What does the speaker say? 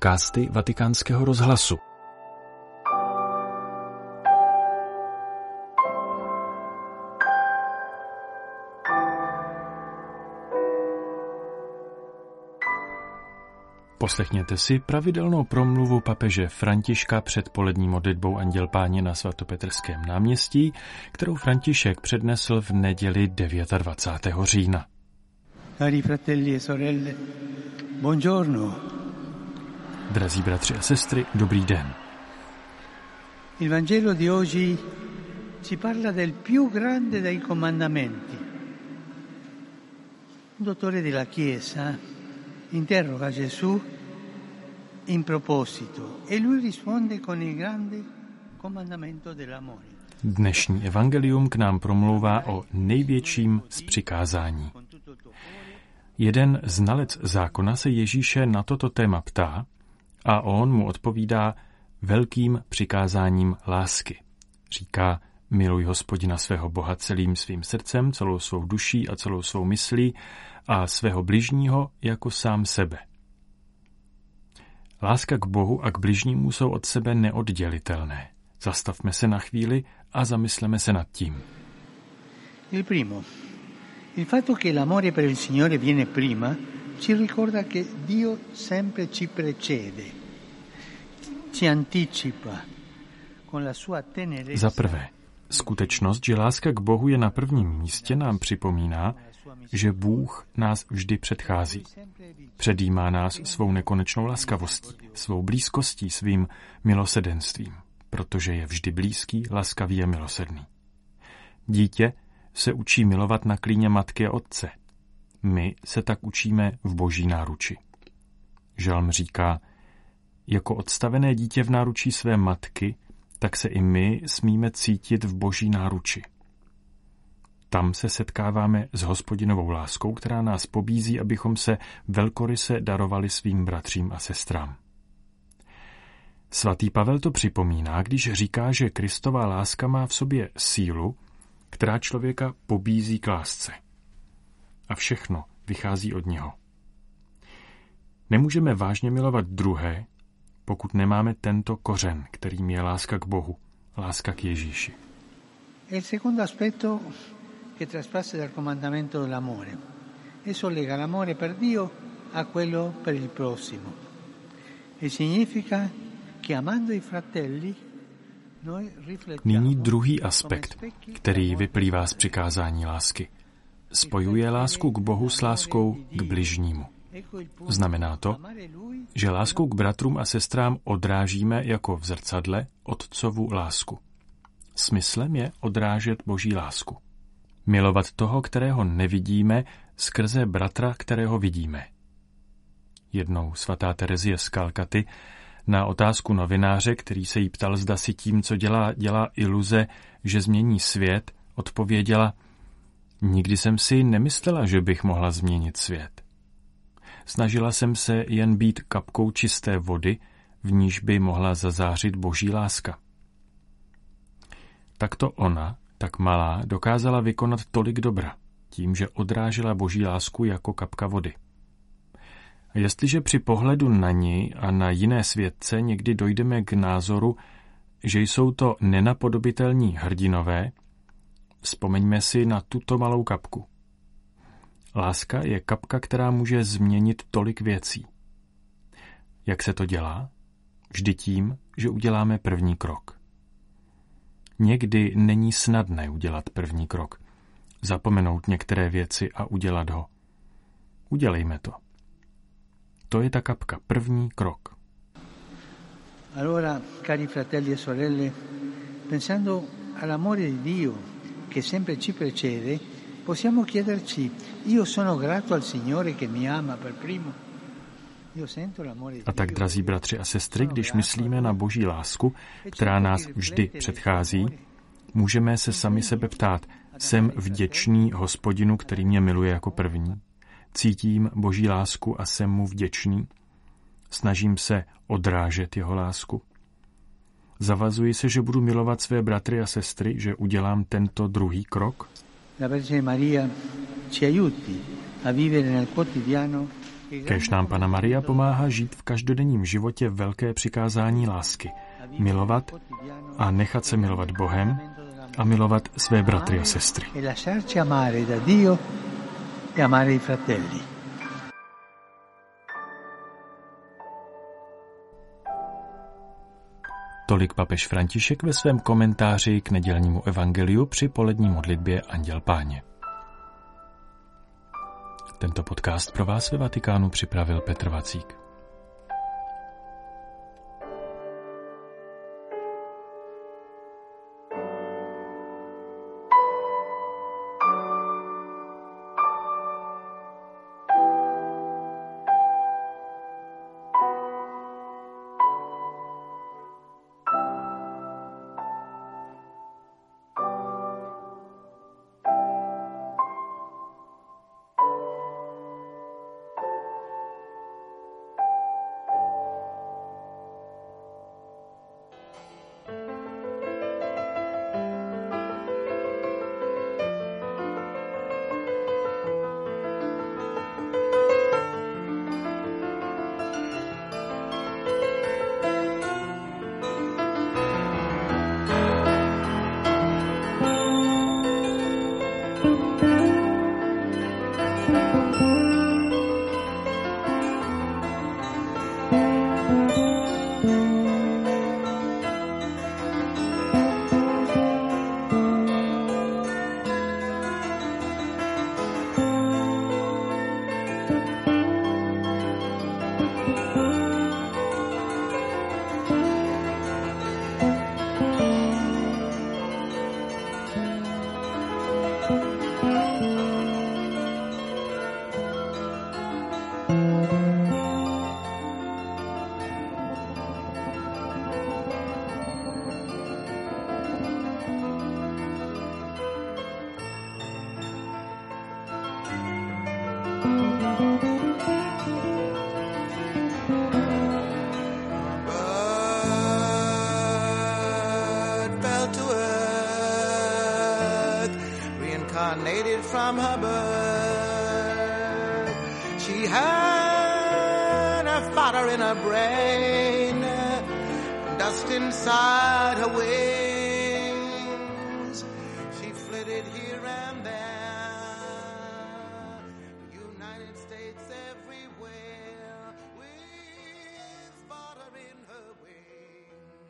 podcasty Vatikánského rozhlasu. Poslechněte si pravidelnou promluvu papeže Františka před polední modlitbou Anděl Páně na svatopetrském náměstí, kterou František přednesl v neděli 29. října. Cari fratelli e sorelle, buongiorno. Drazí bratři a sestry, dobrý den. Il Vangelo di oggi ci parla del più grande dei comandamenti. Un dottore della Chiesa interroga Gesù in proposito e lui risponde con il grande comandamento dell'amore. Dnešní evangelium k nám promlouvá o největším z přikázání. Jeden znalec zákona se Ježíše na toto téma ptá a on mu odpovídá velkým přikázáním lásky. Říká, miluj hospodina svého Boha celým svým srdcem, celou svou duší a celou svou myslí a svého bližního jako sám sebe. Láska k Bohu a k bližnímu jsou od sebe neoddělitelné. Zastavme se na chvíli a zamysleme se nad tím. Il primo, il fatto che l'amore per il Signore viene prima ci ricorda che Dio sempre ci precede, ci anticipa con la sua tenerezza. Za prvé, skutečnost, že láska k Bohu je na prvním místě, nám připomíná, že Bůh nás vždy předchází. Předjímá nás svou nekonečnou laskavostí, svou blízkostí, svým milosedenstvím, protože je vždy blízký, laskavý a milosedný. Dítě se učí milovat na klíně matky a otce. My se tak učíme v boží náruči. Žalm říká, jako odstavené dítě v náručí své matky, tak se i my smíme cítit v boží náruči. Tam se setkáváme s hospodinovou láskou, která nás pobízí, abychom se velkoryse darovali svým bratřím a sestrám. Svatý Pavel to připomíná, když říká, že Kristová láska má v sobě sílu, která člověka pobízí k lásce. A všechno vychází od něho. Nemůžeme vážně milovat druhé, pokud nemáme tento kořen, kterým je láska k Bohu, láska k Ježíši. Il secondo aspetto che dal comandamento dell'amore esso lega l'amore per Dio a quello per il prossimo e significa che amando i fratelli riflettiamo Nyní druhý aspekt, který vyplývá z přikázání lásky. Spojuje lásku k Bohu s láskou k bližnímu. Znamená to, že láskou k bratrům a sestrám odrážíme jako v zrcadle otcovu lásku. Smyslem je odrážet boží lásku. Milovat toho, kterého nevidíme, skrze bratra, kterého vidíme. Jednou svatá Terezie z Kalkaty na otázku novináře, který se jí ptal, zda si tím, co dělá, dělá iluze, že změní svět, odpověděla, nikdy jsem si nemyslela, že bych mohla změnit svět. Snažila jsem se jen být kapkou čisté vody, v níž by mohla zazářit boží láska. Takto ona, tak malá, dokázala vykonat tolik dobra, tím, že odrážela boží lásku jako kapka vody. A jestliže při pohledu na ní a na jiné světce někdy dojdeme k názoru, že jsou to nenapodobitelní hrdinové, vzpomeňme si na tuto malou kapku. Láska je kapka, která může změnit tolik věcí. Jak se to dělá? Vždy tím, že uděláme první krok. Někdy není snadné udělat první krok, zapomenout některé věci a udělat ho. Udělejme to. To je ta kapka, první krok. Allora, cari fratelli e sorelle, pensando all'amore di Dio che sempre ci precede, possiamo chiederci, io sono grato al Signore che mi ama per primo? A tak, drazí bratři a sestry, když myslíme na boží lásku, která nás vždy předchází, můžeme se sami sebe ptát, jsem vděčný hospodinu, který mě miluje jako první? Cítím boží lásku a jsem mu vděčný? Snažím se odrážet jeho lásku? Zavazuji se, že budu milovat své bratry a sestry, že udělám tento druhý krok? Kež nám Pana Maria pomáhá žít v každodenním životě velké přikázání lásky, milovat a nechat se milovat Bohem a milovat své bratry a sestry. Tolik papež František ve svém komentáři k nedělnímu evangeliu při polední modlitbě Anděl Páně. Tento podcast pro vás ve Vatikánu připravil Petr Vacík. Reincarnated from her birth. She had a fire in her brain, dust inside her wings. She flitted here.